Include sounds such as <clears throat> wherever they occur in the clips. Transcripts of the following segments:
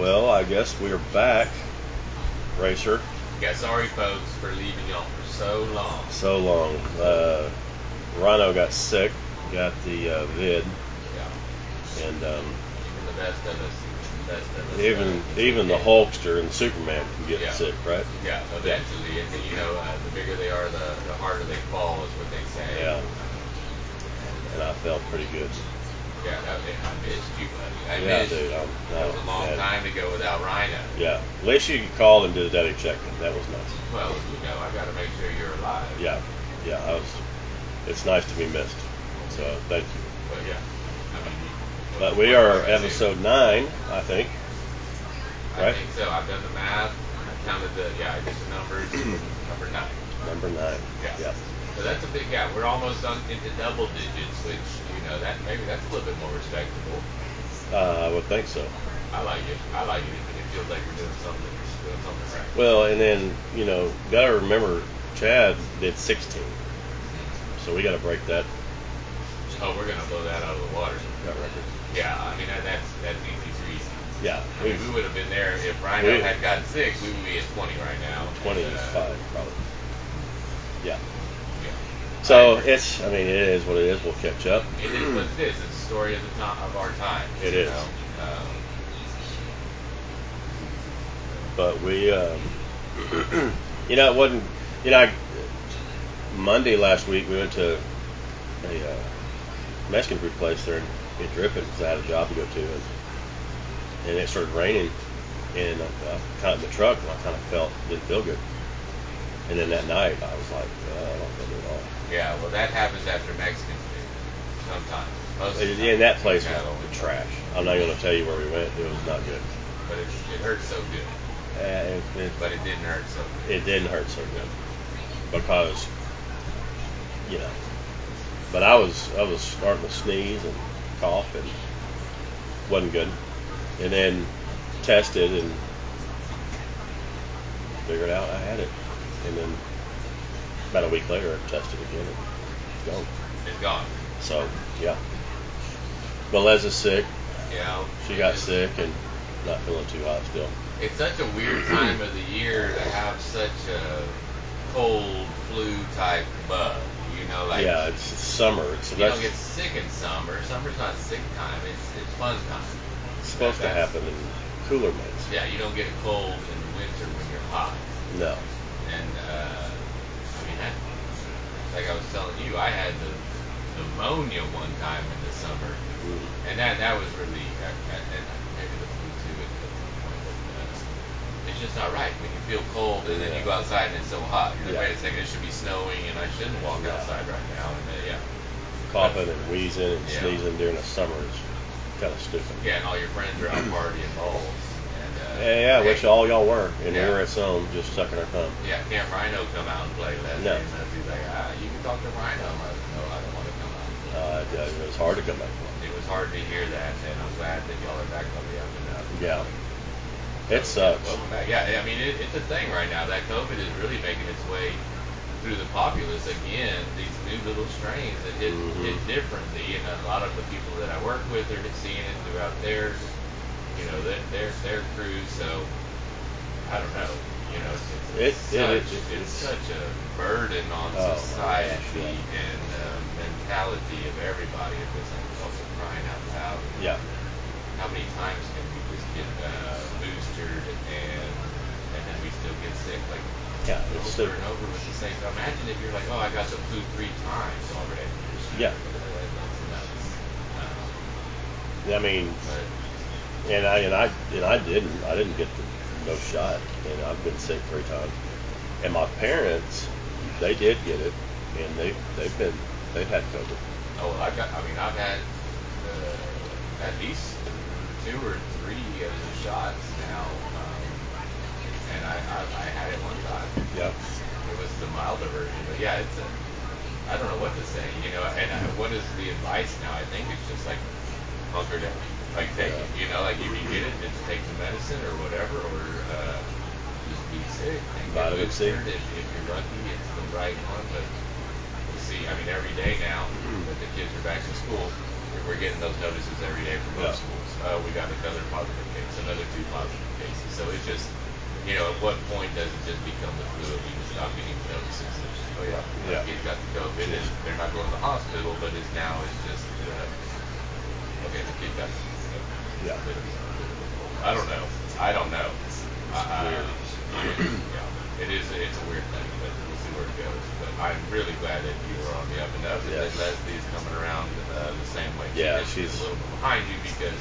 Well, I guess we're back, Racer. Yeah, sorry folks for leaving y'all for so long. So long. Uh, Ryno got sick, got the uh, vid, Yeah. and um, Even the best of us, the best of us. even uh, even the. Hulkster and Superman can get Yeah. sick, right? Yeah, eventually, and you know, uh, the bigger they are, the, the harder they fall, is what they say. Yeah. And I felt pretty good. Yeah, I missed you, buddy. I Yeah, missed dude, you. That was a long mad. time to go without Ryno. Yeah. At least you called and did a daddy check-in. That was nice. Well, you know, I got to make sure you're alive. Yeah. Yeah. I was. It's nice to be missed. So thank you. But yeah, I mean. But we are can I do? episode nine, I think. I right? think so. I've done the math. I counted the yeah. I did the numbers. <clears throat> number nine. Number nine. Yeah. Yeah. So that's a big gap. We're almost on into double digits, which you know that maybe that's a little bit more respectable. Uh, I would think so. I like it. I like it. It feels like you're doing something, doing something right. Well, and then you know, gotta remember, Chad did 16, so we gotta break that, Oh, we're gonna blow that out of the water. that record. Yeah, I mean that, that's that's easy breezy. Yeah. I mean, we would have been there if Ryno had gotten six. We would be at 20 right now. 25 Uh, probably. Yeah. So it's, I mean, it is what it is. We'll catch up. It is what it is. It's the story of the time of our time. It is. Um, but we, um, <clears throat> you know, it wasn't, you know, I, Monday last week we went to a uh, Mexican food place there in, in Drippin because I had a job to go to, and, and it started raining, and I, I kind of in the truck, and I kind of felt didn't feel good. And then that night, I was like, uh, I don't feel good at all. yeah, well, that happens after Mexican food sometimes. Most of the And, that place Yeah. was trash. I'm not going to tell you where we went. It was not good. But it, it hurt so good. Uh, it, it, But it didn't hurt so good. it didn't hurt so good because you know but I was I was starting to sneeze and cough and wasn't good and then tested and figured out I had it and then about a week later I tested again and it's gone It's gone. so yeah but Leza's sick Yeah. she got it's- sick and not feeling too hot still It's such a weird time of the year to have such a cold flu type bug. You know, like yeah it's, it's summer it's, you don't get sick in summer. Summer's not sick time. It's it's fun time. It's supposed to happen in cooler months Yeah, you don't get a cold in winter when you're hot. no And uh, I mean that, like I was telling you, I had the pneumonia one time in the summer, Mm. and that that was really uh, uh, and maybe the flu too at one point. But uh, it's just not right when you feel cold and then you go outside and it's so hot. You're like, Yeah. wait a second, it should be snowing and I shouldn't walk Yeah. outside right now. And uh, yeah, coughing and wheezing and Yeah. sneezing during the summer is kind of stupid. yeah, and all your friends are out <clears throat> partying balls. Yeah, yeah, which all y'all were, and Yeah. we were at some just sucking our thumb. Yeah, can't Ryno come out and play Leslie? No. And Leslie's like, ah, you can talk to Ryno. I'm like, no, I don't want to come out. Uh, it was hard to come back. It was hard to hear that, and I'm glad that y'all are back on the up and up. Yeah, it sucks. Welcome back. Yeah, I mean, it, it's a thing right now. That COVID is really making its way through the populace again. These new little strains that hit, Mhm. hit differently, and a lot of the people that I work with are seeing it throughout theirs, you know, their their, their crews. So I don't know. You know, it's, it's, it- such, it- it- it's such a burden on Oh, society gosh, yeah. and uh, mentality of everybody. If it's like also crying out loud. Yeah, How many times can we just get uh, boosted and and then we still get sick like yeah, it's over and over with the same? Imagine if you're like, oh, I got the flu three times already. Yeah. Um, I mean, but and I and I and I didn't. I didn't get the no shot, and I've been sick three times. And my parents, they did get it, and they they've been they've had COVID. oh, well, I got. I mean, I've had uh, at least two or three of the shots now, um, and I, I I had it one time. Yep. It was the milder version, but yeah, it's a. I don't know what to say, you know. And uh, what is the advice now? I think it's just like hunker down, like take it, you know, like if you get it, just take the medicine or whatever, or uh, just be sick and get Vitamin C. If, if you're lucky, it's the right one, but we'll see. I mean, every day now that the kids are back to school, we're getting those notices every day from most Yeah. schools. Uh, we got another positive case, another two positive cases. So it's just, you know, at what point does it just become the flu and we can stop getting notices? Oh yeah, Yeah. yeah. kid got the COVID and they're not going to the hospital, but it's now it's just, uh, okay, got the COVID. Yeah. Bit of- bit of a cold. I don't know. I don't know. Uh, Weird. yeah, it is. It's a weird thing, but we'll see where it goes. But I'm really glad that you were on the up and up, and Yes. that Leslie is coming around uh, the same way. She Yeah, she's- a little bit behind you because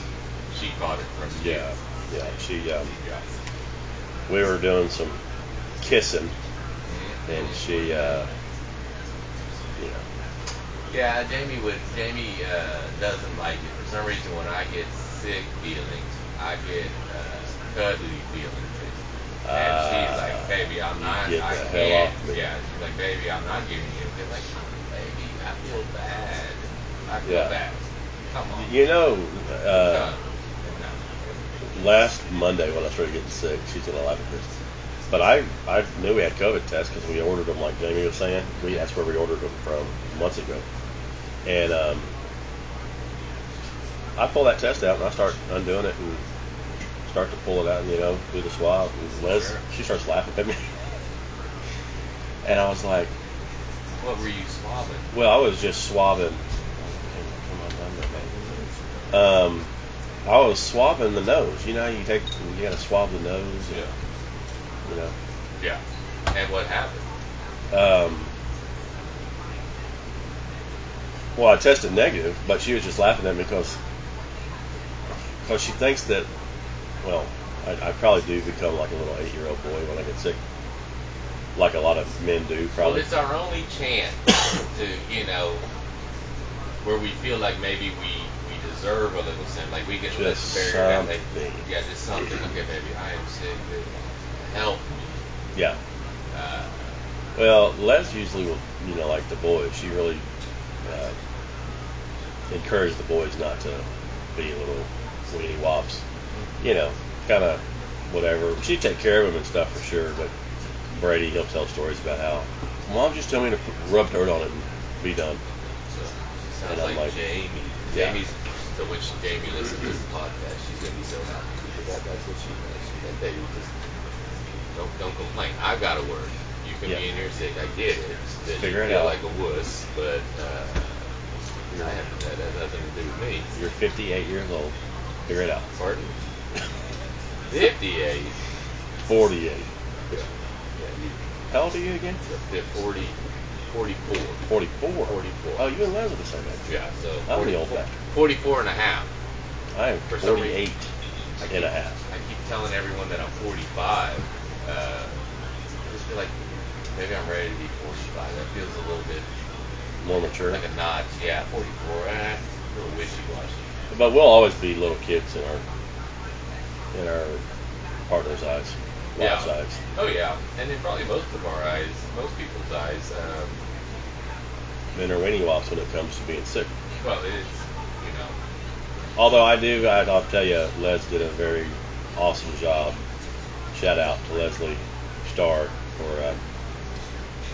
she caught it from you. Yeah, yeah. She, um, Yeah. we were doing some kissing, Mhm. and she, uh, Yeah, Jamie would. Jamie uh, doesn't like it for some reason. When I get sick feelings, I get uh, cuddly feelings. And she's Ah, like, "Baby, I'm not. get I the can't." off me. Yeah, she's like, "Baby, I'm not giving you." They're like, "Baby, I feel bad. I feel Yeah. bad. Come on." you know, uh, No. last Monday when I started getting sick, she's gonna laugh at this. But I, I knew we had COVID tests because we ordered them, like Jamie was saying. We that's where we ordered them from months ago. And um, I pull that test out and I start undoing it and start to pull it out and you know do the swab. And Liz, Sure. she starts laughing at me, <laughs> and I was like, What were you swabbing? well, I was just swabbing. Um, I was swabbing the nose. You know, you take you gotta swab the nose. Yeah. You know. Yeah. And what happened? Um, well, I tested negative, but she was just laughing at me because because she thinks that well, I, I probably do become like a little eight year old boy when I get sick, like a lot of men do. Well, Probably. it's our only chance <coughs> to, you know, where we feel like maybe we we deserve a little sin, like we can Just let's figure it. Like, yeah, just something. Okay, baby, I am sick. Dude. Help me. yeah. Uh, Well, Les usually will, you know, like the boys. She really uh, encouraged the boys not to be little weenie wops. You know, kind of whatever. She'd take care of them and stuff for sure. But Brady, he'll tell stories about how mom just told me to put, rub dirt on it and be done. so sounds And I'm like, like, Jamie. yeah. Jamie's so when she, Jamie listens to this podcast, she's gonna be so happy because that, that's what she does. Like, baby, just don't don't complain. I've got to work. You can Yeah. be in here sick. I get it. That Figure it out. like a wuss, but uh, I have that has nothing to do with me. You're 58 years old. Figure it out. Pardon? <laughs> 58. 48. Yeah. Yeah. You, How old are you again? yeah, 40, 44. 44. 44. Oh, you and Les are the same age. Yeah, so I'm the 44 old guy. 44 and a half. I am For some 48 reason, I and keep, a half. I keep telling everyone that I'm 45. Uh, I just feel like maybe I'm ready to be 45. That feels a little bit More mature. like a notch. Yeah, 44. Eh, a little wishy-washy. But we'll always be little kids in our in our partner's eyes, wife's Yeah. eyes. Oh yeah, and in probably most of our eyes, most people's eyes. Um, Men are weenie wops when it comes to being sick. well, it's you know, Although I do, I'll tell you, Les did a very awesome job. Shout out to Leslie Starr for uh,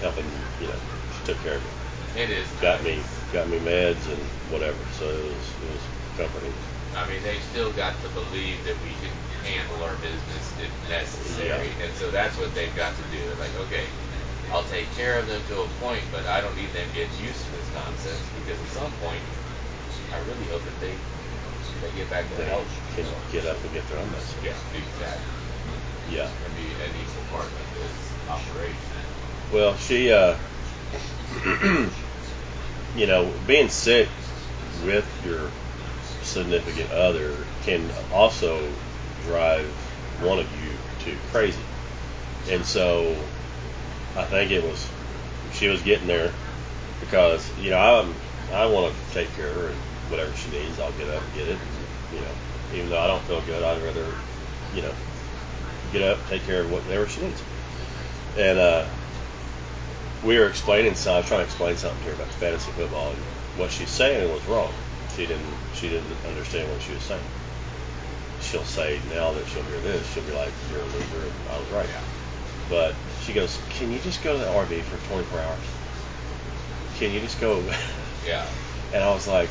helping. You know, she took care of me. it is. Got me, got me meds and whatever. So it was, it was comforting. I mean, they still got to believe that we can handle our business if necessary, Yeah. and so that's what they've got to do. They're like, okay, I'll take care of them to a point, but I don't need them getting used to this nonsense because at some point, I really hope that they they get back to They health. can get up and get their own medicine. Yeah, exactly. Yeah. And be an equal part of this operation. Well, she, uh, <clears throat> you know, being sick with your significant other can also drive one of you to crazy. And so I think it was, she was getting there because, you know, I'm, I want to take care of her and whatever she needs, I'll get up and get it. And, you know, even though I don't feel good, I'd rather, you know, get up, take care of whatever she needs. And, uh, we were explaining so I was trying to explain something to her about fantasy football and what she's saying was wrong. She didn't she didn't understand what she was saying. She'll say now that she'll hear this, she'll be like, You're a loser and I was right. But she goes, Can you just go to the RV for twenty four hours? Can you just go <laughs> Yeah. and I was like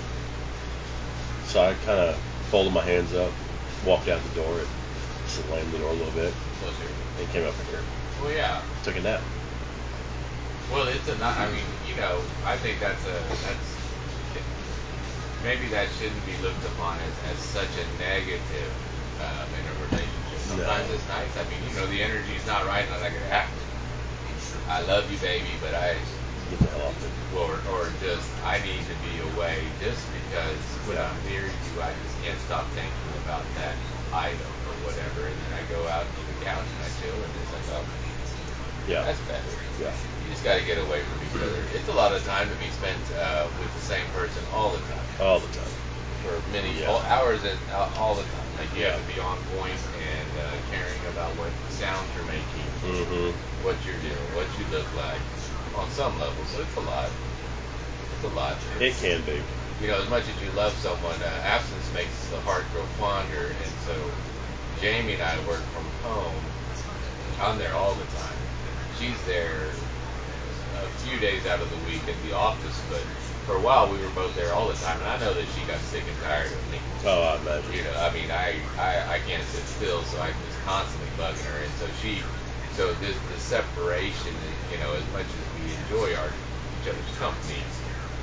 so I kinda folded my hands up walked out the door slammed the door a little bit Well, sure. and came up here. Well, yeah. Took a nap. Well, it's a not. I mean, you know, I think that's a that's maybe that shouldn't be looked upon as, as such a negative um, in a relationship. Sometimes No. it's nice. I mean, you know, the energy's not right, and I'm like, ah, I love you, baby, but I Get the hell off it. or or just I need to be away just because when Yeah. I'm near you, I just can't stop thinking about that item whatever, and then I go out to the couch and I chill, and it's like, oh, Yeah. that's better. Yeah. You just got to get away from each other. It's a lot of time to be spent uh, with the same person all the time All the time. for many Yeah. all, hours and uh, all the time. Like you have Yeah. to be on point and uh, caring about what sounds you're making, Mm-hmm. what you're doing, what you look like on some level. So it's a lot. It's a lot. It can be. you know, as much as you love someone, uh, absence makes the heart grow fonder. And so, Jamie and I work from home. I'm there all the time. She's there a few days out of the week at the office, but for a while we were both there all the time. And I know that she got sick and tired of me. Oh, I imagine. You know, I mean, I, I, I can't sit still, so I'm just constantly bugging her. And so she, so this the separation, you know, as much as we enjoy our each other's company,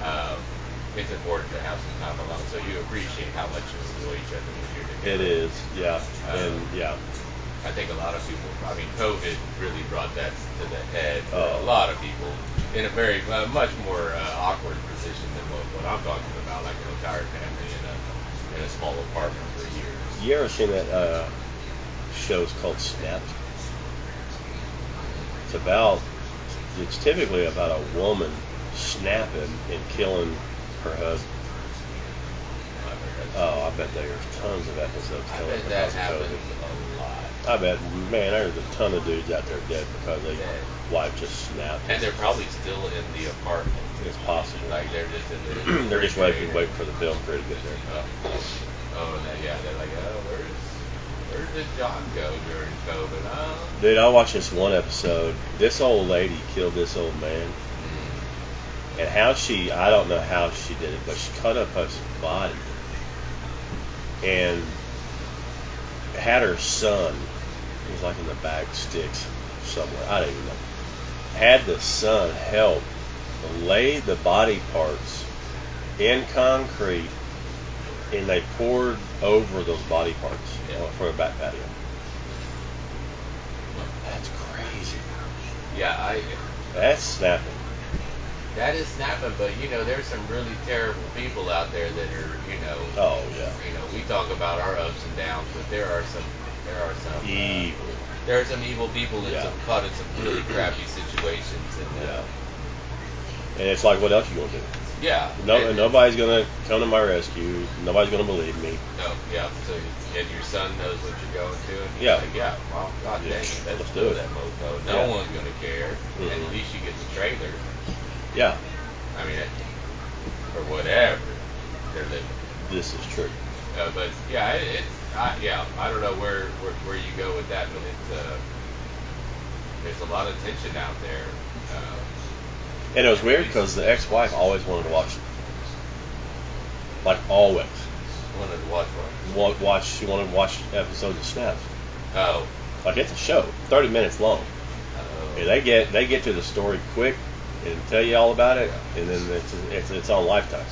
um, it's important to have some time alone. So you appreciate how much you enjoy each other It is. Yeah. Uh, and yeah. I think a lot of people. I mean, COVID really brought that to the head for Oh. a lot of people in a very uh, much more uh, awkward position than what, what I'm talking about, like an entire family in a in a small apartment for years. You ever seen that uh, show? It's called Snapped. It's about. It's typically about a woman snapping and killing her husband. I bet that's- Oh, I bet there's tons of episodes I bet that happens COVID. a lot. I bet, man, there's a ton of dudes out there dead because they wife just snapped. And they're probably still in the apartment. It's possible. Like they're just in the. <clears throat> They're just waiting, waiting for the film crew to get there. Oh, oh, and yeah, they're like, oh, where's where did John go during COVID? Oh, Dude, I watched this one episode. This old lady killed this old man. mm, And how she, I don't know how she did it, but she cut up his body and had her son, he was like in the back sticks somewhere, I don't even know, had the son help lay the body parts in concrete and they poured over those body parts Yeah. for a back patio. That's crazy. yeah, I. That's snapping. That is snapping, but you know, there's some really terrible people out there that are, you know, Oh, yeah. you know, we talk about our ups and downs, but there are some, there are some, uh, Evil. there are some evil people that Yeah. some caught in some really <clears throat> crappy situations, and uh, And it's like, what else you gonna do? yeah, No, and- nobody's gonna come to my rescue. Nobody's gonna believe me. No, yeah. So and your son knows what you're going to, And Yeah. Like, yeah. Well, God Yeah, dang it. Let's, let's do it. that mofo. No Yeah. one's gonna care. And Mhm. at least you get the trailer. Yeah, I mean, it, or whatever they're living. this is true. Uh, but yeah, it, it's I, yeah. I don't know where, where where you go with that, but it's uh, there's a lot of tension out there. Uh, And it was weird because the ex-wife always wanted to watch. Like always, wanted to watch what? Watch. She wanted to watch episodes of Snaps. Oh. Like it's a show, 30 minutes long. Oh. And they get they get to the story quick and tell you all about it, and then it's it's, it's on Lifetime.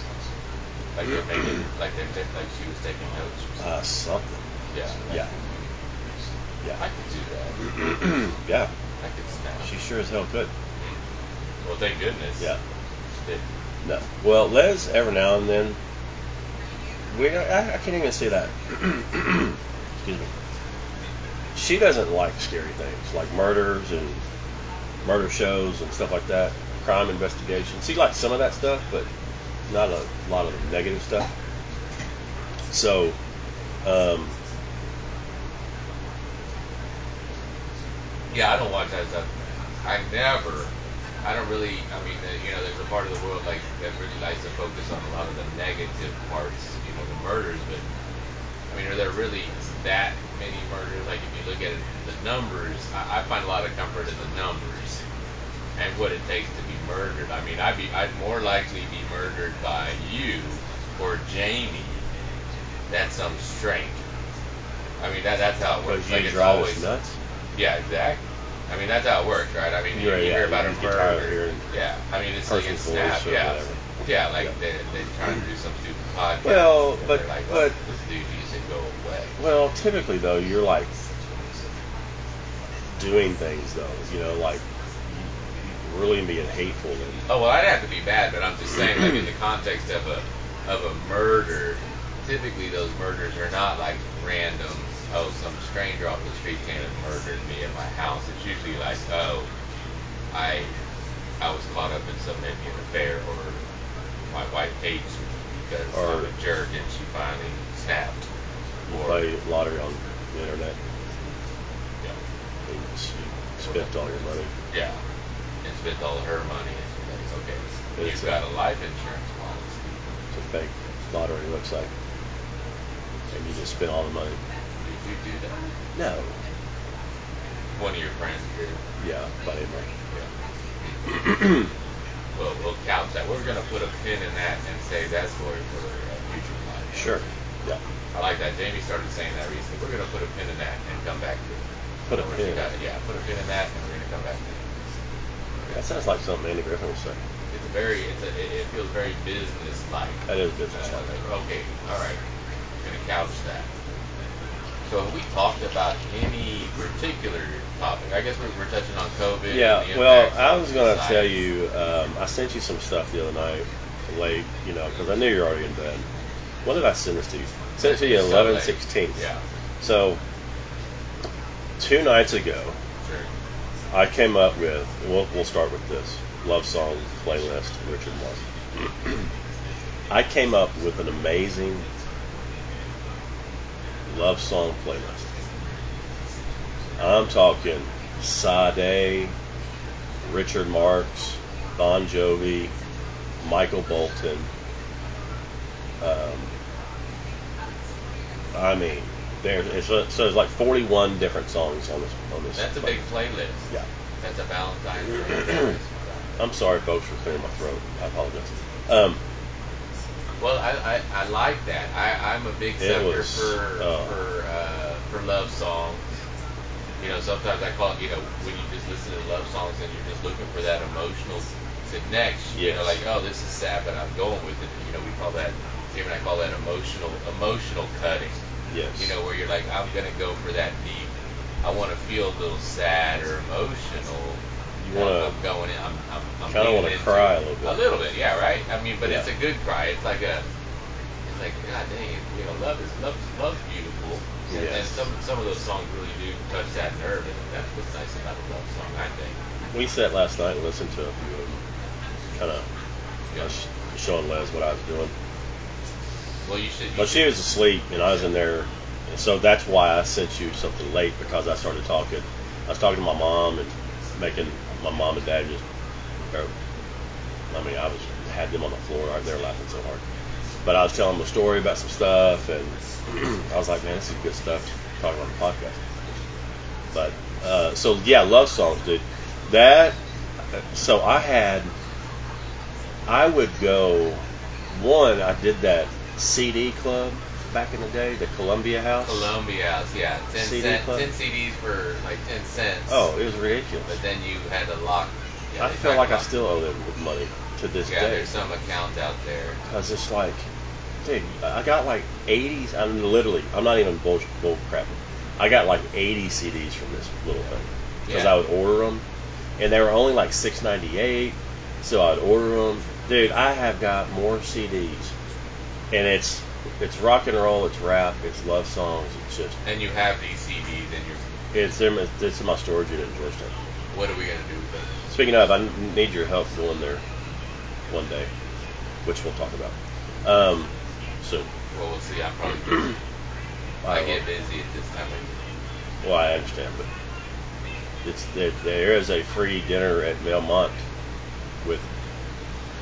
like they're making, like they're ta- like she was taking notes. Or something. Uh, something. yeah. Yeah. I Yeah. could do that. <clears throat> yeah. I could snap. She sure as hell could. Well, thank goodness. Yeah. That, No. Well, Les, every now and then, we I, I can't even say that. <clears throat> Excuse me. She doesn't like scary things like murders and murder shows and stuff like that, crime investigations. She likes some of that stuff, but not a lot of the negative stuff. So, um, yeah, I don't watch that stuff. I never. I don't really. I mean, uh, you know, there's a part of the world like that really likes to focus on a lot of the negative parts. You know, the murders, but I mean, are there really that many murders? Like, if you look at it, the numbers, I, I find a lot of comfort in the numbers and what it takes to be murdered. I mean, I'd be, I'd more likely be murdered by you or Jamie than some stranger. I mean, that that's how it works. Because Like you drive always us nuts. Yeah, exactly. I mean, that's how it works, right? I mean, you, You're- you yeah, hear about you a just get tired of murder. Yeah, I mean, it's like it's snap. Yeah, whatever. yeah, like Yeah. they they trying to do some stupid podcast. Well, but- they're like, well, but- this dude needs to go away. Well, typically though, you're like doing things though. You know, like really being hateful and Oh well, I'd have to be bad, but I'm just saying, like in the context of a of a murder, typically those murders are not like random. Oh, some stranger off the street came and murdered me in my house. It's usually like, oh, I I was caught up in some maybe an affair, or my wife hates me because Or- I'm a jerk and she finally snapped. Or play lottery on the internet yeah, and you s- you spent all your money. yeah, spent all of her money. And goes, okay, It's you've a- got a life insurance policy. It's a fake lottery looks like, and you just spent all the money. Did you do that? No. One of your friends did. Yeah, buddy of mine. Yeah. <clears throat> Well, we'll couch that. We're gonna put a pin in that and say that's for for uh, future time. Sure. Yeah. I like that. Jamie started saying that recently. We're gonna put a pin in that and come back to it. Put a pin. got it. Yeah, put a pin in that and we're gonna come back to it. That sounds like something Andy Griffith would say. It's very, it's a, it, it feels very business like. That is business Uh, okay, all right, we're gonna couch that. So have we talked about any particular topic? I guess we're, we're touching on COVID. Yeah, well, I was going to society. tell you, um, I sent you some stuff the other night, late, you know, because I knew you were already in bed. What did I send this to you? Sent it to you So 11 late. 16. Yeah, So, two nights ago. I came up with, we'll, we'll start with this love song playlist, Richard Martin. <clears throat> I came up with an amazing love song playlist. I'm talking Sade, Richard Marx, Bon Jovi, Michael Bolton. Um, I mean, there. It's, so there's like 41 different songs on this. On this. That's a big playlist. Yeah. That's a Valentine's <clears throat> I'm sorry, folks, for clearing my throat. I apologize. Um, Well, I, I, I like that. I, I'm a big sucker was, for oh. for uh, for love songs. You know, sometimes I call it, you know, when you just listen to love songs and you're just looking for that emotional connection. You know, like, oh, this is sad, but I'm going with it. You know, we call that, Jim and I call that emotional emotional cutting. Yes. You know, where you're like, I'm gonna go for that deep. I want to feel a little sad or emotional. You wanna- I'm going in. I'm. I'm, I'm Kinda wanna cry a little bit. A little bit, yeah, right. I mean, but it's a good cry. It's like a. It's like God dang it. You know, love is love. Love's beautiful. And, and some some of those songs really do touch that nerve, and that's what's nice about a love song, I think. We sat last night and listened to a few of them. Kind of Yeah. showing Les what I was doing. Well, you should. You But she was asleep, and I was in there, and so that's why I sent you something late because I started talking. I was talking to my mom and making my mom and dad just. Or, I mean, I was had them on the floor. They were laughing so hard. But I was telling them a story about some stuff, and <clears throat> I was like, man, this is good stuff talking on the podcast. But uh, so yeah, love songs, dude. That so I had. I would go. One, I did that CD club back in the day, the Columbia House. Columbia House, yeah, ten CD cent, club? ten CDs for like ten cents. Oh, it was ridiculous. But then you had to lock. Yeah, I feel like I still owe them money to this Yeah, day. there's some account out there. Because it's like, dude, I got like 80s. I'm literally, I'm not even bull, bull crapping. I got like 80 CDs from this little thing. Because Yeah. I would order them, and they were only like 6.98. So I'd order them. Dude, I have got more CDs, and it's it's rock and roll, it's rap, it's love songs, it's just And you have these CDs, and you're. it's in my, it's in my storage unit in Georgetown. What are we gonna do with them? Speaking of, I need your help going there one day, which we'll talk about um, soon. Well, we'll see. I'm probably. <clears throat> I get busy at this time of year. Well, I understand, but it's there, there is a free dinner at Belmont with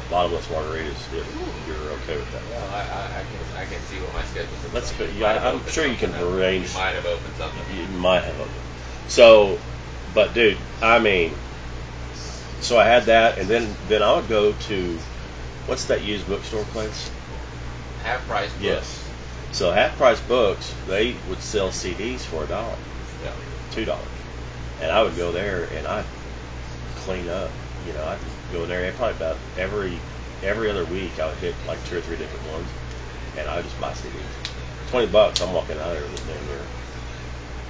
bottomless margaritas if you're okay with that. Well, I, I, I can I can see what my schedule is. Let's like. yeah, I'm sure you can arrange- You might have opened something. You might have opened. So, but dude, I mean, so I had that, and then then I would go to what's that used bookstore place? Half price books. Yes. So half price books, they would sell CDs for a dollar, Yeah. two dollars, and I would go there and I'd clean up. You know, I'd go in there and probably about every every other week I would hit like two or three different ones, and I would just buy CDs. Twenty bucks, I'm walking out of there with damn near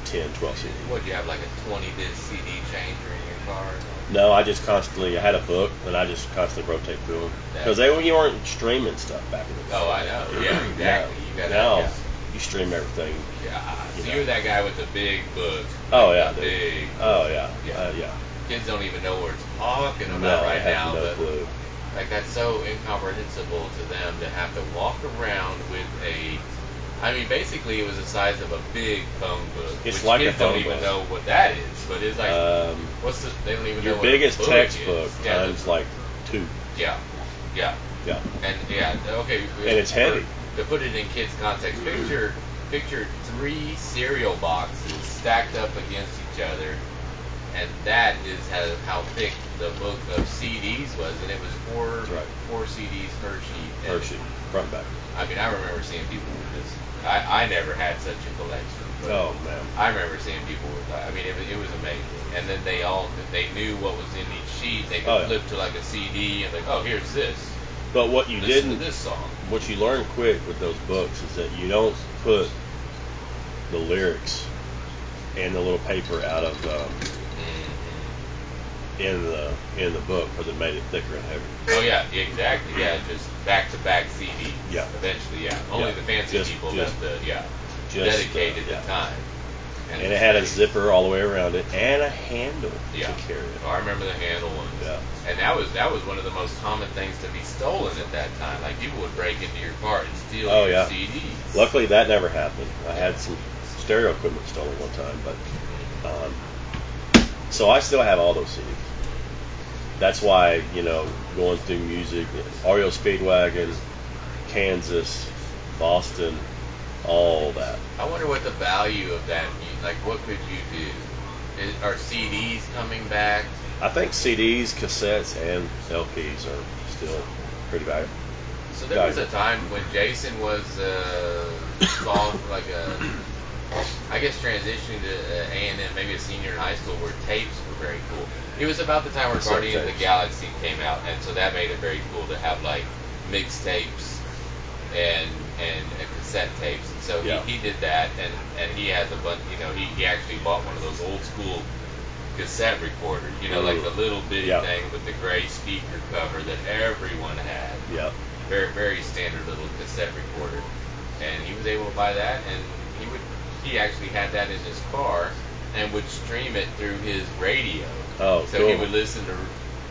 10, 12 CDs. What do you have like a 20 disc CD changer in your car? No, I just constantly I had a book and I just constantly rotate through them because they you weren't streaming stuff back in the day. Oh, I know. Yeah, <clears throat> exactly. You got now yeah. you stream everything. Yeah. You So know. you're that guy with the big book. Oh yeah, big. Oh yeah, Yeah. Uh, yeah. Kids don't even know what it's talking about No, I right have now. no but clue. like that's so incomprehensible to them to have to walk around with a. I mean, basically, it was the size of a big phone book. It's like a kids don't phone even know what that is, but it's like Um, what's the? They don't even your know what a biggest textbook is. Yeah, times like two. yeah, yeah. Yeah. And yeah, okay. And it's heavy. To put it in kids' context, picture picture three cereal boxes stacked up against each other, and that is how, how thick the book of CDs was, and it was four right. four CDs per sheet. And, Hershey, front back. I mean, I remember seeing people with this. I, I never had such a collection. Oh man. I remember seeing people with that. I mean, it was, it was amazing. And then they all they knew what was in each sheet. They could Oh, yeah. flip to like a CD and like, oh, here's this. But what you Listen didn't, this song. what you learn quick with those books is that you don't put the lyrics and the little paper out of um, in the in the book because it made it thicker and heavier. Oh yeah, exactly. Yeah, just back to back CD. Yeah. Eventually, yeah. Only Yeah. the fancy Just- people just- have the yeah Just dedicated uh, yeah. the time. And it had a zipper all the way around it and a handle Yeah. to carry it. Oh, I remember the handle ones. Yeah. And that was that was one of the most common things to be stolen at that time. Like people would break into your car and steal Oh, your yeah. CDs. Luckily, that never happened. I had some stereo equipment stolen one time, but um, so I still have all those CDs. That's why you know going through music, REO Speedwagon, Kansas, Boston, all that. I wonder what the value of that. Like, what could you do? Is, are CDs coming back? I think CDs, cassettes, and LPs are still pretty valuable. So there was a time when Jason was uh, <coughs> saw like a, I guess transitioning to uh, A and M, maybe a senior in high school, where tapes were very cool. It was about the time where Cassette Guardian of the. Galaxy came out, and so that made it very cool to have like mixtapes and and cassette tapes. And so Yeah. he, he did that, and and he has a bunch. You know, he, he actually bought one of those old school cassette recorders. You know, like Mhm. the little bitty Yeah. thing with the gray speaker cover that everyone had Yep. very very standard little cassette recorder, and he was able to buy that, and he actually had that in his car and would stream it through his radio. Oh, so cool. he would listen to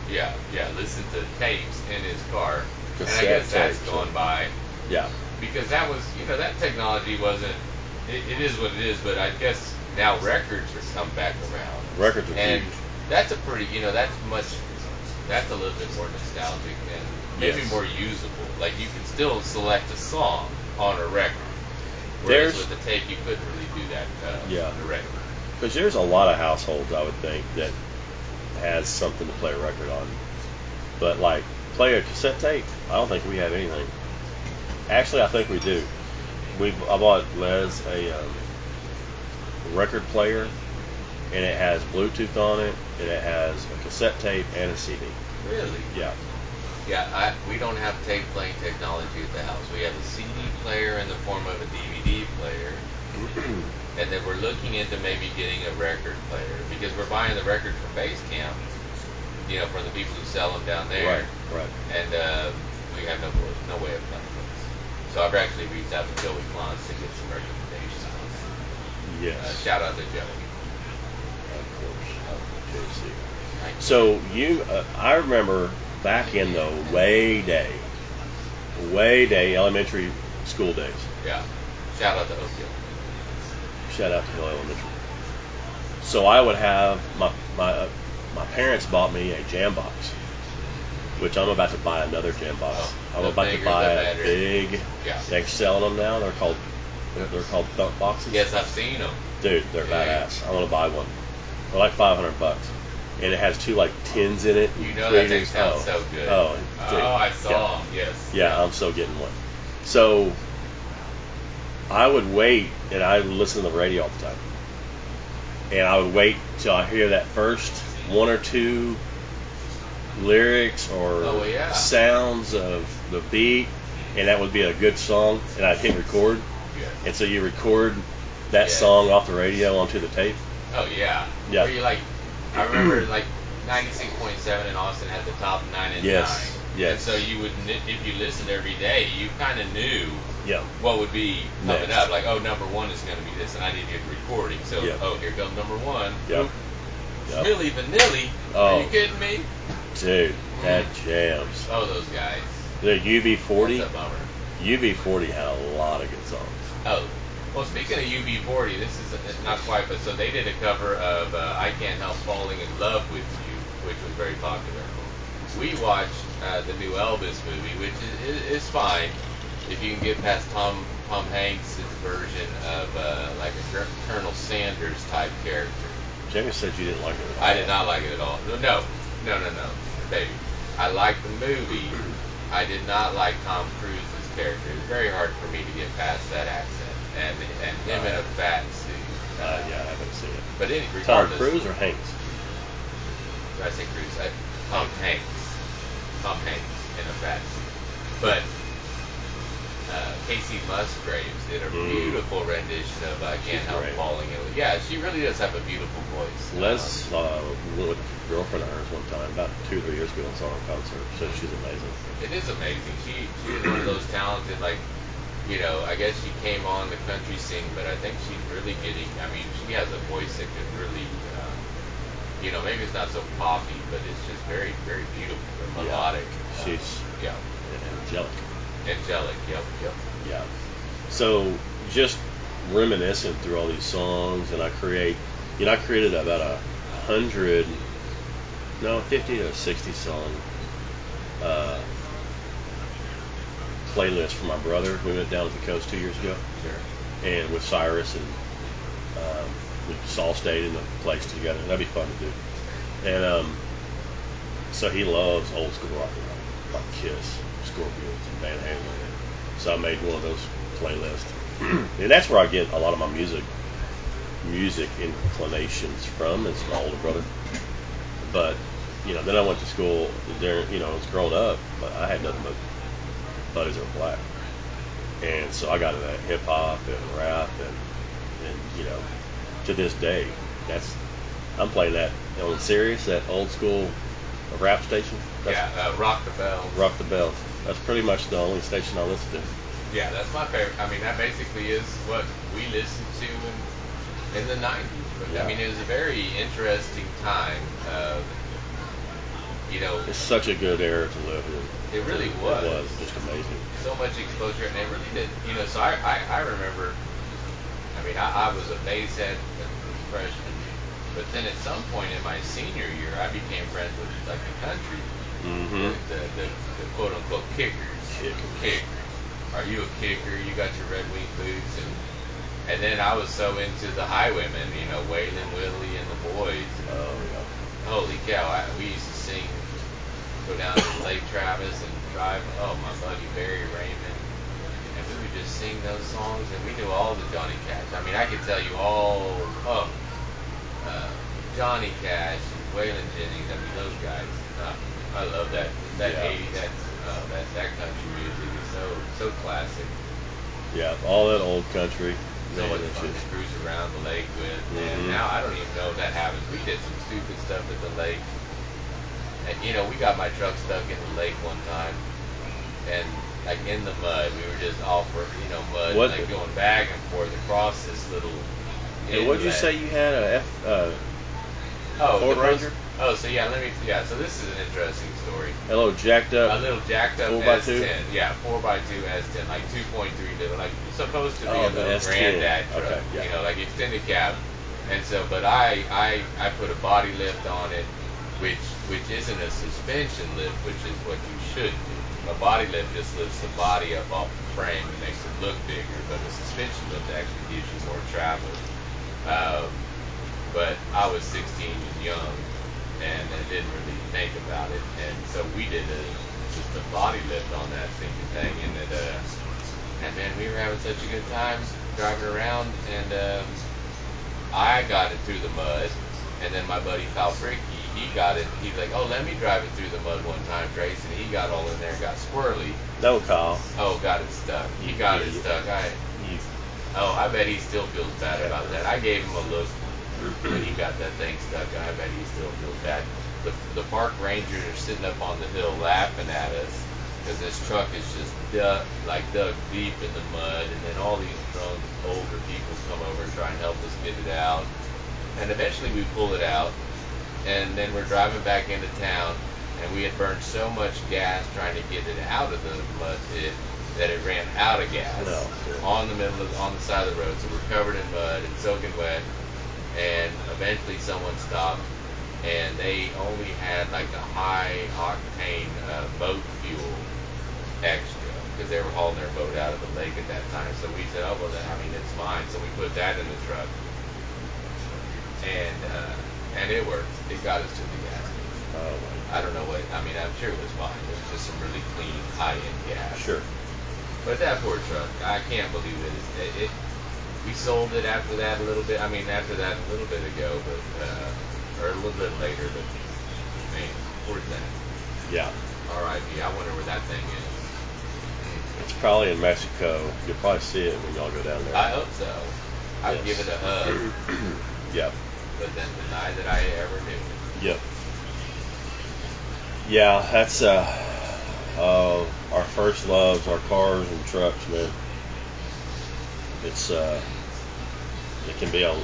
yeah yeah listen to tapes in his car, and I guess that's tapes, gone by Yeah. because that was you know that technology wasn't it, it is what it is, but I guess now records are come back around. Records are And huge. that's a pretty, you know, that's much, that's a little bit more nostalgic and maybe Yes. more usable. Like you can still select a song on a record. Whereas There's- with the tape, you couldn't really do that uh, Yeah. record. Because there's a lot of households, I would think, that has something to play a record on. But like play a cassette tape, I don't think we have anything. Actually, I think we do. We I bought Les a um, record player, and it has Bluetooth on it, and it has a cassette tape and a CD. Really? Yeah. Yeah, I, we don't have tape playing technology at the house. We have a CD player in the form of a DVD player, <clears throat> and then we're looking into maybe getting a record player because we're buying the records from Base Camp, you know, from the people who sell them down there. Right. Right. and uh, we have no no way of playing those. So I've actually reached out to Joey Klons to get some recommendations. Yes. Uh, shout out to Joey. Of course. JC. Thank. So you, uh, I remember back in the way day, way day elementary school days. yeah, shout out to Oak Shout out to Hill Elementary. So I would have my my uh, my parents bought me a jam box, which I'm about to buy another jam box. Oh, I'm about bigger, to buy a better. big. Yeah. They're selling them now. They're called they're called thump boxes. Yes, I've seen them. Dude, they're Yeah. badass. I want to buy one. They're like 500 bucks. And it has two like tins in it. You know that thing sounds oh. so good. Oh, dude. oh, I saw Yeah. them. Yes. Yeah, I'm still getting one. So I would wait and I would listen to the radio all the time. And I would wait till I hear that first one or two lyrics or Oh, yeah. sounds of the beat, and that would be a good song. And I'd hit record, Yeah. and so you record that Yeah. song off the radio onto the tape. Oh yeah. Yeah. Where you like, I remember like 96.7 in Austin had the top nine and Yes, nine. yes. And so you would, if you listened every day, you kind of knew Yeah. what would be coming Next. up. Like, oh, number one is going to be this, and I need to get recording. So, Yeah. oh, here comes number one. Yep. Oop. Yep. Milli Vanilli. Are Oh. you kidding me? Dude, that jams. Oh, those guys. The UB40, That's a bummer. UB40 had a lot of good songs. Oh, well, speaking of UB40, this is uh, not quite, but so they did a cover of uh, I Can't Help Falling in Love with You, which was very popular. We watched uh, the new Elvis movie, which is, is, is fine if you can get past Tom Tom Hanks' version of uh, like a Col- Colonel Sanders type character. Jamie said you didn't like it. at all. I did not like it at all. No, no, no, no, no, baby. I liked the movie. I did not like Tom Cruise's character. It was very hard for me to get past that accent and and him in a fat suit. Uh, yeah, I haven't seen it. But any Tom Cruise or Hanks? Did I say Cruise? I, Tom Hanks. Tom Hanks in a fat suit. But uh, Kacey Musgraves did a Mm. beautiful rendition of "I Can't She's Help great. Falling in Love." Yeah, she really does have a beautiful voice. Les Um, uh, went with a girlfriend of hers one time, about two or three years ago, and saw her concert. Said she's amazing. It is amazing. She she is one of those talented like you know, I guess she came on the country scene, but I think she's really getting I mean, she has a voice that could really um, you know, maybe it's not so poppy, but it's just very, very beautiful and Yeah. melodic. Um, She's- yeah. Angelic. Angelic, yep, yep. Yeah. So just reminiscing through all these songs, and I create, you know, I created about a hundred, no, fifty to sixty song uh, playlist for my brother. We went down to the coast two years ago, Sure. and with Cyrus, and um, we just all stayed in the place together. That'd be fun to do. And um, so he loves old school rock and roll, like Kiss, Scorpions, and Van Halen. So I made one of those playlists, <clears throat> and that's where I get a lot of my music, music inclinations from. Is my older brother, but you know, then I went to school. There, you know, I was growing up, but I had nothing but buddies that were black, and so I got into that hip hop and rap and and you know, to this day, that's I'm playing that on Sirius, that old school rap station. That's yeah, uh, Rock the Bells. Rock the Bells. That's pretty much the only station I listen to. Yeah, that's my favorite. I mean, that basically is what we listened to in, in the 90s. But, Yeah. I mean, it was a very interesting time. Uh, you know, It's such a good era to live in. It really It was. It was just amazing. so much exposure, and it really did. You know, so I, I, I remember. I mean, I, I was a bass head a freshman, but then at some point in my senior year, I became friends with like the country, Mm-hmm. the, the, the quote unquote kickers. Kickers. Kick. Are you a kicker? You got your Red Wing boots, and and then I was so into the Highwaymen, you know, Waylon Willie and the boys. Oh Holy cow! I, we used to sing, go down to Lake Travis and drive. Oh, my buddy Barry Raymond, and we would just sing those songs, and we knew all the Johnny Cash. I mean, I could tell you all. Oh, uh, Johnny Cash, Waylon Jennings. I mean, those guys. Uh, I love that. That Yeah. 80. That uh, that that country music is so so classic. yeah. All that old country. So much fun to cruise around the lake with. And Mhm. now I don't even know if that happens. We did some stupid stuff at the lake. And, you know, we got my truck stuck in the lake one time. And, like, in the mud. We were just all for, you know, mud. What- Like, going back and forth across this little. Hey, what did you say you had a F? Uh, Oh, Ford Ranger? Oh, so yeah, let me. Yeah, so this is an interesting story. hello, jacked up. A little jacked up Four by S10. two? Yeah, 4x2 S10, like 2.3 liter, like supposed to be Oh, a little S10. granddad truck, Okay, yeah. you know, like extended cab. And so, but I, I, I put a body lift on it, which, which isn't a suspension lift, which is what you should do. A body lift just lifts the body up off the frame and makes it look bigger, but a suspension lift actually gives you more travel. Um, but I was 16 and young, and I didn't really think about it. And so we did a just a body lift on that sinking thing, and it uh, And man, we were having such a good time driving around, and um, I got it through the mud, and then my buddy Falfricky, he got it. He's like, "Oh, let me drive it through the mud one time, Trace," and he got all in there, and got squirrely. No, Kyle. Oh, got it stuck. He got it stuck. I You, oh, I bet he still feels bad about that. I gave him a look when he got that thing stuck. I bet he still feels bad. The the park rangers are sitting up on the hill laughing at us because this truck is just dug, like dug deep in the mud, and then all these drunk older people come over and try and help us get it out. And eventually we pull it out, and then we're driving back into town, and we had burned so much gas trying to get it out of the mud pit that it ran out of gas No. on the middle of on the side of the road. So we're covered in mud and soaking wet, and eventually someone stopped, and they only had like a high octane uh, boat fuel extra because they were hauling their boat out of the lake at that time. So we said, oh well, then I mean it's fine. So we put that in the truck, and uh, and it worked. It got us to the gas oh I don't know what. I mean, I'm sure it was fine. It was just some really clean, high-end gas. Sure. But that poor truck, I can't believe it. It, it. We sold it after that a little bit. I mean, after that a little bit ago, but uh, or a little bit later. But man, poor thing. Yeah. R.I.P. I wonder where that thing is. It's probably in Mexico. You'll probably see it when y'all go down there. I hope so. I'd Yes. give it a hug, <clears throat> yep. but then deny that I ever knew. Yep. Yeah, that's uh, uh, our first loves, our cars and trucks, man. It's uh, it can be a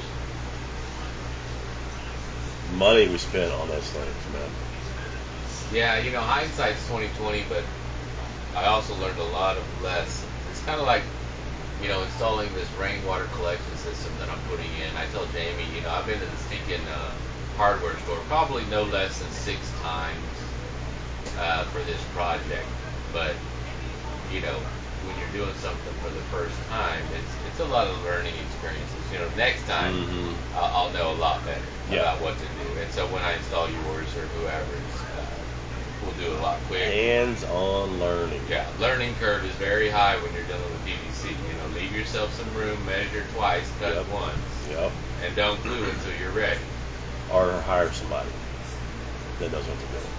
money we spent on those things, man. Yeah, you know, hindsight's twenty twenty, but I also learned a lot of lessons. It's kind of like, you know, installing this rainwater collection system that I'm putting in. I tell Jamie, you know, I've been to the stinking uh, hardware store probably no less than six times uh, for this project, but you know, when you're doing something for the first time, it's it's a lot of learning experiences. You know, next time Mhm. I'll, I'll know a lot better Yeah. about what to do, and so when I install yours or whoever's, uh, we'll do it a lot quicker. Hands-on learning. Yeah, learning curve is very high when you're dealing with PVC. You know, leave yourself some room, measure twice, cut Yep. once, Yep. and don't glue until you're ready. Or hire somebody that knows what they're doing.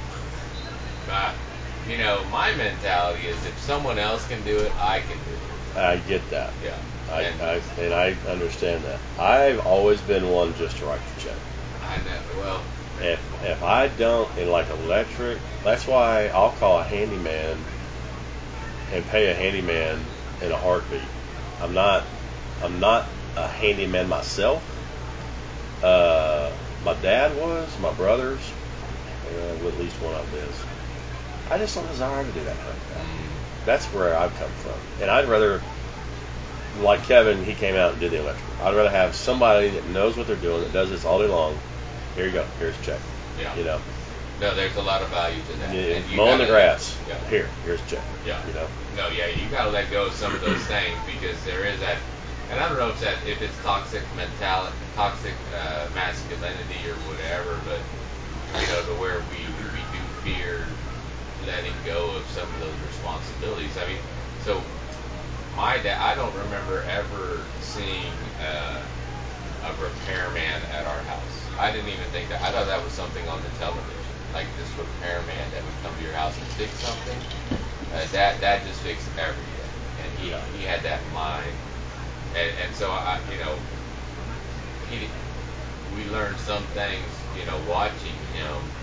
You know, my mentality is if someone else can do it, I can do it. I get that. Yeah. I, and I and I understand that. I've always been one just to write the check. I know. Well, If if I don't in like electric, that's why I'll call a handyman and pay a handyman in a heartbeat. I'm not I'm not a handyman myself. Uh, my dad was, my brothers, uh, at least one of them is. I just don't desire to do that kind of stuff. mm, That's where I've come from. And I'd rather, like Kevin, he came out and did the electrical. I'd rather have somebody that knows what they're doing, that does this all day long. Here you go. Here's a check. yeah. You know, No, there's a lot of value to that. Yeah, mowing the grass. Yeah. Here, here's a check. Yeah. You know. No, yeah, you gotta let go of some of those things because there is that, and I don't know if that if it's toxic mentality, toxic uh, masculinity or whatever, but you know, to where we we do fear letting go of some of those responsibilities. I mean, so my dad, I don't remember ever seeing uh, a repairman at our house. I didn't even think that. I thought that was something on the television, like this repairman that would come to your house and fix something. Uh, that that just fixed everything, and he Yeah. he had that mind, and and so I you know he we learned some things you know watching him,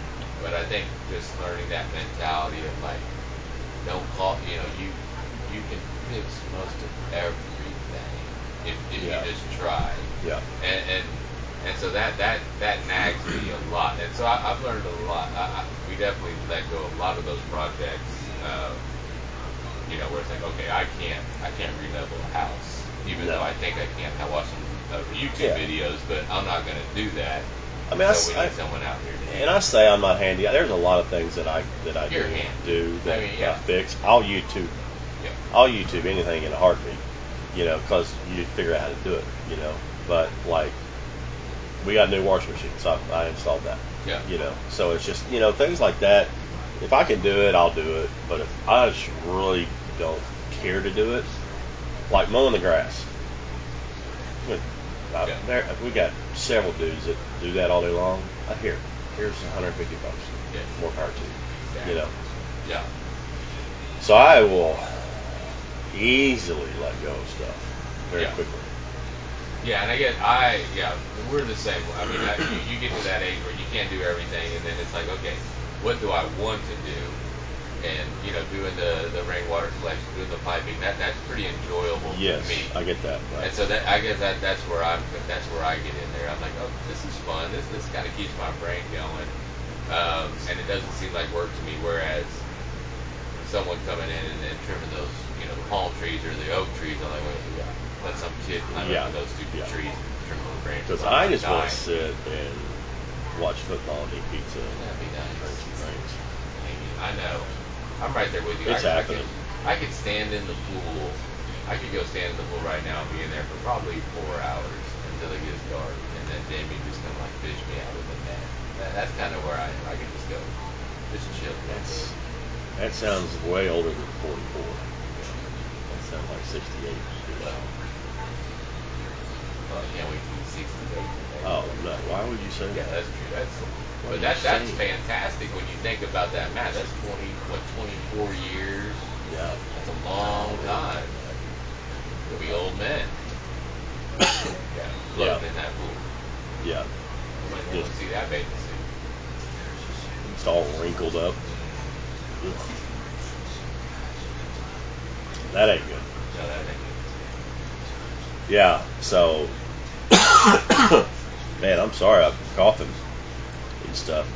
but I think just learning that mentality of like don't call you know you you can fix most of everything if, if Yeah. you just try Yeah. and and and so that that that nags me a lot and so I, I've learned a lot I, I, we definitely let go of a lot of those projects uh, you know where it's like okay I can't I can't relevel a house even No. though I think I can I watch some uh, YouTube Yeah. videos but I'm not going to do that I mean, I, so need I- someone out here and I say I'm not handy. There's a lot of things that I that I You're do handy. do that I mean, yeah. I fix. I'll YouTube. Yeah. I'll YouTube anything in a heartbeat. You know, because you figure out how to do it. You know, but like we got a new washing machine, so I, I installed that. Yeah. You know, so it's just you know things like that. If I can do it, I'll do it. But if I just really don't care to do it, like mowing the grass. With, uh, Yeah. there, we got several dudes that do that all day long. Uh, here, here's 150 bucks. Yeah. More power to you. You know. Yeah. So I will easily let go of stuff very Yeah. quickly. Yeah, and I get, I, yeah, we're the same. I mean, I, you, you get to that age where you can't do everything, and then it's like, okay, what do I want to do? And you know, doing the the rainwater collection, doing the piping, that that's pretty enjoyable Yes, to me. I get that. Right. And so that I guess that that's where I'm that's where I get in there. I'm like, oh, this is fun. This this kind of keeps my brain going, um, and it doesn't seem like work to me. Whereas someone coming in and, and trimming those, you know, the palm trees or the oak trees, I'm like, well, yeah, let some kid climb Yeah. up those stupid Yeah. trees and trim those branches. Because I just want to sit and watch football and eat pizza That'd be nice. drink some drinks. Amy, I know. I'm right there with you. It's I, happening. I could, I could stand in the pool. I could go stand in the pool right now and be in there for probably four hours until it gets dark, and then Jamie just kind of like fish me out of the net. That, that's kind of where I am. I could just go, just chill. That's that sounds way older than 44. That sounds like 68. Well, well, I can't wait to be 68. today. Oh no! Why would you say Yeah, that? that's true. That's but that that's fantastic when you think about that math. That's 20 what 24 years. Yeah. That's a long time. We'll be old men. <coughs> yeah, floating Yeah. in that pool. Yeah. Might want to see that bathing suit. It's all wrinkled up. Ugh. That ain't good. No, that ain't Yeah. So, <coughs> <coughs> man, I'm sorry. I'm coughing and stuff.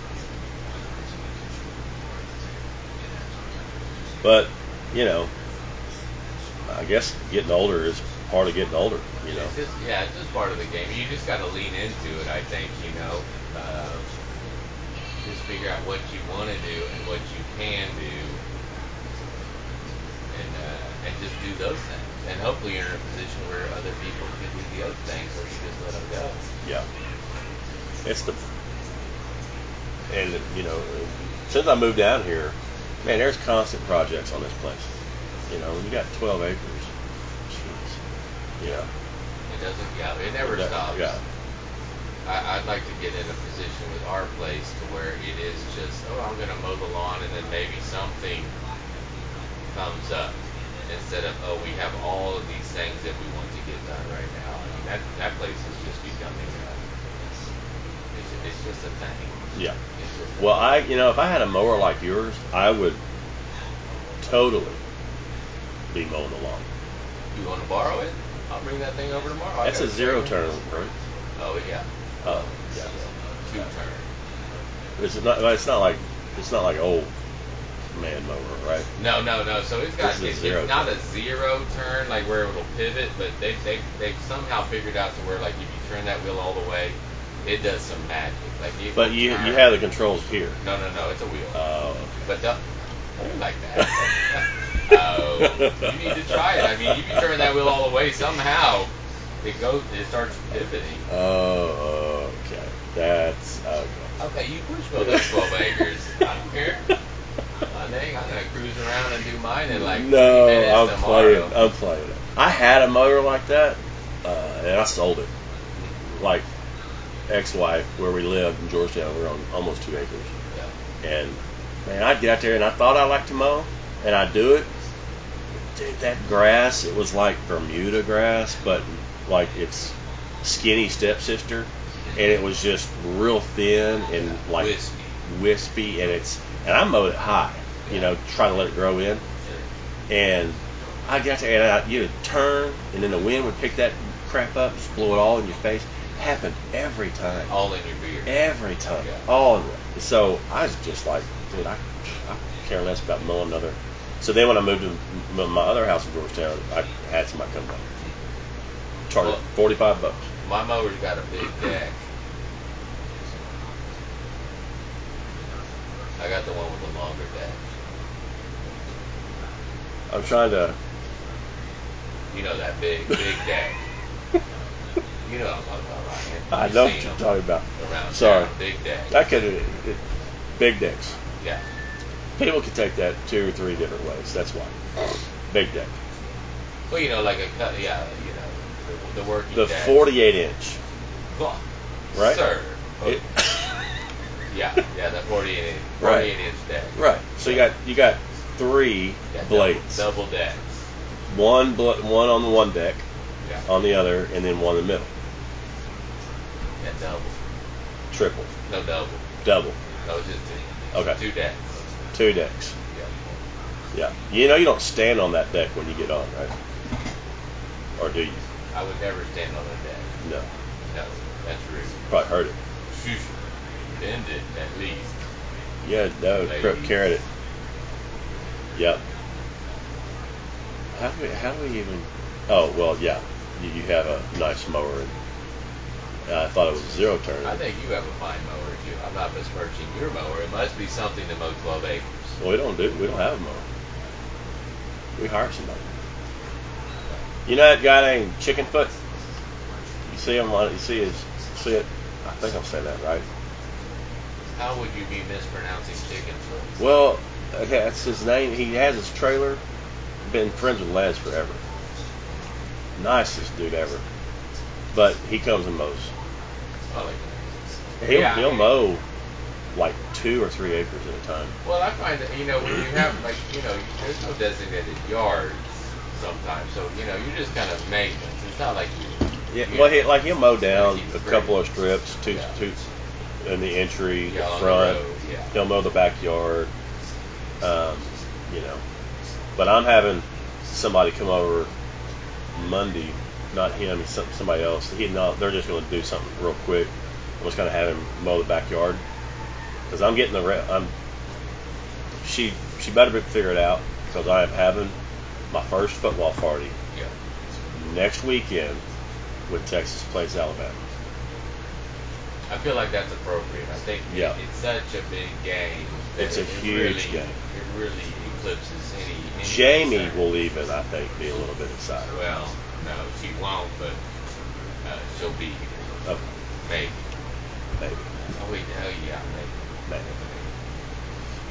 But you know, I guess getting older is part of getting older. You know. It's just yeah, it's just part of the game. You just got to lean into it. I think you know, uh, just figure out what you want to do and what you can do, and uh, and just do those things. And hopefully you're in a position where other people can do the other things, where you just let them go. Yeah. It's the and you know since I moved down here, man, there's constant projects on this place. You know, when you got 12 acres, jeez. Yeah. It doesn't. Yeah, it never That- stops. Yeah. I, I'd like to get in a position with our place to where it is just, oh, I'm going to mow the lawn and then maybe something comes up instead of, oh, we have all of these things that we want to get done right now. I mean, that, that place is just becoming, a, it's, just a thing. Yeah. Well. I, you know, if I had a mower like yours, I would totally be mowing the lawn. You want to borrow it? I'll bring that thing over tomorrow. I That's a zero turn, right? Oh, yeah. Oh, uh, yeah. Two turn. It's not. It's not like. It's not like old man mower, right? No, no, no. So it's got This is it's, zero it's not turn. a zero turn like where it'll pivot, but they they they've somehow figured out to where like if you turn that wheel all the way, it does some magic. Like you. But you you have the controls here. No, no, no. It's a wheel. Oh. but the, like that? <laughs> oh, you need to try it. I mean, if you turn that wheel all the way, somehow it goes. It starts pivoting. Oh, okay. That's okay. Okay, you push go those 12 acres. I don't care. <laughs> Uh, dang, I'm gonna cruise around and do mine in like no, I'm tomorrow. playing. I'm playing it. I had a motor like that, uh, and I sold it. Like ex-wife, where we lived in Georgetown, we were on almost two acres, Yeah. and man, I'd get out there and I thought I liked to mow, and I'd do it. Dude, that grass, it was like Bermuda grass, but like it's skinny stepsister, and it was just real thin and like Wispy. wispy, and it's and I mowed it high, you know, trying to let it grow in, Sure. and I got to and I, you'd turn, and then the wind would pick that crap up, just blow it all in your face. Happened every time, All in your beard. every time, Yeah. all. So I was just like, dude, I, I care less about mowing another. So then when I moved to my other house in Georgetown, I had somebody come by, charged Well- forty five bucks. My mower's got a big deck. I got the one with the longer deck. I'm trying to. You know that big, big deck. <laughs> You know what I'm talking about, Ryan. I know what you're talking about. Around Sorry. town. Big deck. I could it, big decks. Yeah. People could take that two or three different ways. That's why. Big deck. Well, you know, like a cut. Yeah, you know, the, the working. The deck. 48 inch, Well, right? Sir. It- <laughs> yeah, yeah, the 48 inch, Right. 48 inch deck. right. So you got you got three Yeah, double- blades. Double, decks. One bl- one on the one deck, Yeah. on the other, and then one in the middle. Double. Triple, No double. double, No, just two. Okay. Two decks. two decks. Yeah. Yeah. You know you don't stand on that deck when you get on, right? Or do you? I would never stand on a deck. No. No, that's rude. Probably hurt it. Shoosh. Bend it at least. Yeah, no, crip carrot it. Yep. How do we, how do we even? Oh well, yeah. You, you have a nice mower, and I thought it was a zero turn. I think you have a fine mower too. I'm not besmirching your mower. It must be something to mow 12 acres. Well, we don't do. We don't have a mower. We hire somebody. You know that guy named Chickenfoot? You see him on. You see his. See it. I think I'm saying that right. How would you be mispronouncing chicken foot? Well, okay, that's his name. He has his trailer. Been friends with Les forever. Nicest dude ever. But he comes and mows. Like, He'll, Yeah, he'll mean- mow like two or three acres at a time. well, I find that you know when you have like you know there's no designated yards sometimes, so you know you're just kind of maintenance. It's not like you. Yeah, you well, know, he, like he'll mow down a couple of strips, two, Yeah. two in the entry, Yeah, the on the front. yeah. He'll mow the backyard. Um, you know, but I'm having somebody come over Monday. Not him, somebody else. He not. They're just going to do something real quick. I'm just going to have him mow the backyard because I'm getting the. Re- I'm. She she better be figure it out because I am having my first football party Yeah. next weekend when Texas plays Alabama. I feel like that's appropriate. I think it- it's such a big game. It's a it huge really, game. It really eclipses any. any Jamie concern. will even, I think, be a little bit excited. Well, no, she won't, but uh, she'll be here. Maybe. maybe, Oh wait, oh yeah, maybe. maybe.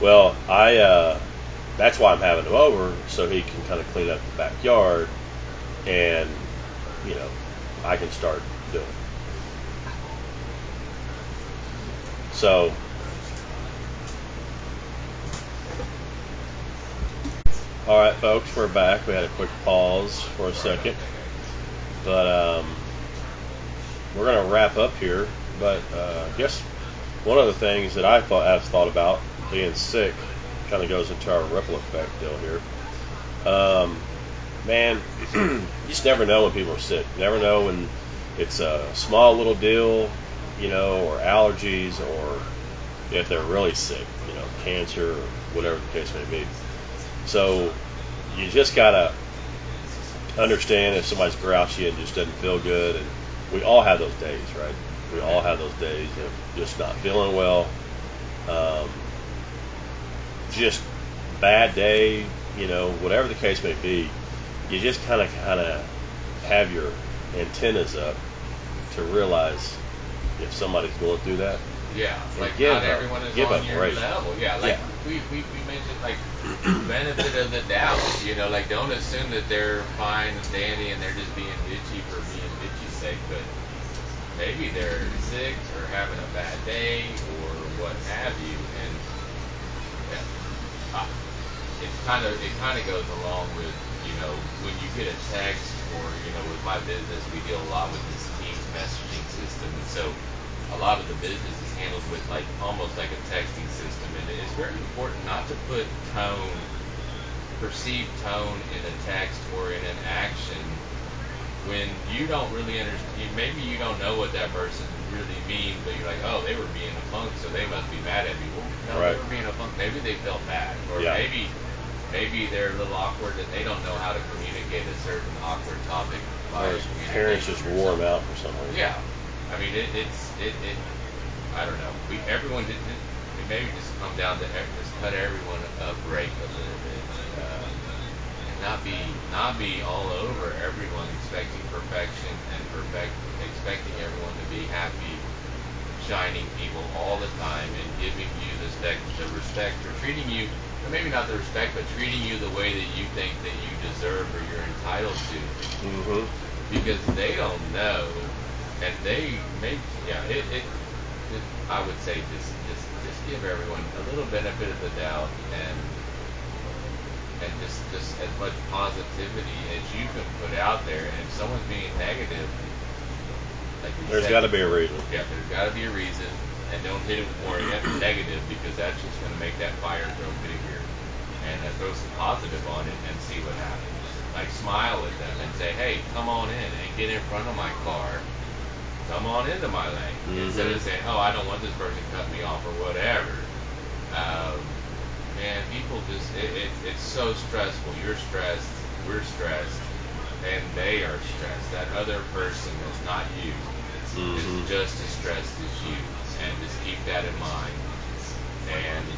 Well, I. Uh, that's why I'm having him over so he can kind of clean up the backyard, and you know, I can start doing. it. So. All right, folks, we're back. We had a quick pause for a second. but um, we're going to wrap up here. But uh, I guess one of the things that I thought I've thought about being sick kind of goes into our ripple effect deal here. Um, man, <clears throat> you just never know when people are sick. You never know when it's a small little deal, you know, or allergies, or if they're really sick, you know, cancer or whatever the case may be. So you just gotta understand if somebody's grouchy and just doesn't feel good, and we all have those days, right? We all have those days of just not feeling well, um, just bad day, you know, whatever the case may be. You just kind of, kind of have your antennas up to realize if somebody's going through that. Yeah, like give not a- everyone is give on your break. level. Yeah, like Yeah. We, we we mentioned like <clears throat> benefit of the doubt. You know, like don't assume that they're fine and dandy and they're just being bitchy for being bitchy's sake, but maybe they're sick or having a bad day or what have you, and yeah, uh, it kind of it kind of goes along with you know when you get a text or you know with my business we deal a lot with this Teams messaging system, and so a lot of the business is handled with like almost like a texting system, and it is very important not to put tone, perceived tone in a text or in an action when you don't really understand. Maybe you don't know what that person really means, but you're like, oh, they were being a punk, so they must be mad at me. Well, no, Right. they were being a punk. Maybe they felt bad, or Yeah. maybe maybe they're a little awkward and they don't know how to communicate a certain awkward topic. Or parents just wore something. out for some reason. Yeah, I mean it, it's it, it. I don't know. We everyone did. It, it maybe just come down to just cut everyone a break a little bit, uh, and not be not be all over everyone expecting perfection and perfect expecting everyone to be happy, shining people all the time and giving you the respect, the respect for treating you maybe not the respect, but treating you the way that you think that you deserve or you're entitled to, Mm-hmm. because they don't know, and they make yeah it. it it, I would say just, just just give everyone a little benefit of the doubt and and just just as much positivity as you can put out there. And if someone's being negative, like There's got to be a reason. yeah, there's got to be a reason, and don't hit it with more negative because that's just going to make that fire grow bigger. And uh, throw some positive on it and see what happens. Like smile at them and say, "Hey, come on in and get in front of my car. Come on into my lane." Mhm. Instead of saying, "Oh, I don't want this person to cut me off or whatever." Um, man, people just it, it, it's so stressful. You're stressed, we're stressed, and they are stressed. That other person that's not you Mhm. is just as stressed as you, and just keep that in mind, and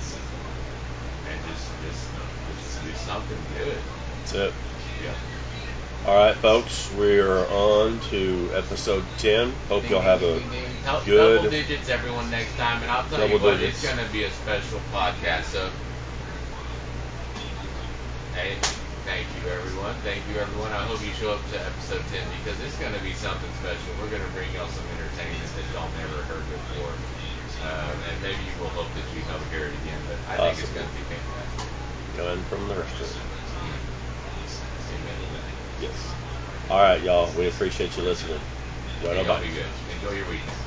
and just just just do something good. That's it. Yeah. All right, folks, we are on to episode 10. Hope y'all have a Help good- double digits everyone next time, and I'll tell Double you what, digits. it's gonna be a special podcast. So, hey, thank you everyone, thank you everyone. I hope you show up to episode ten because it's gonna be something special. We're gonna bring y'all some entertainment that y'all never heard before, um, and maybe we'll hope that you never hear it again. But I think it's gonna be fantastic. coming from the restaurant. Amen to that. Yes. All right, y'all. We appreciate you listening. Y'all bye. be good. Enjoy your weekend.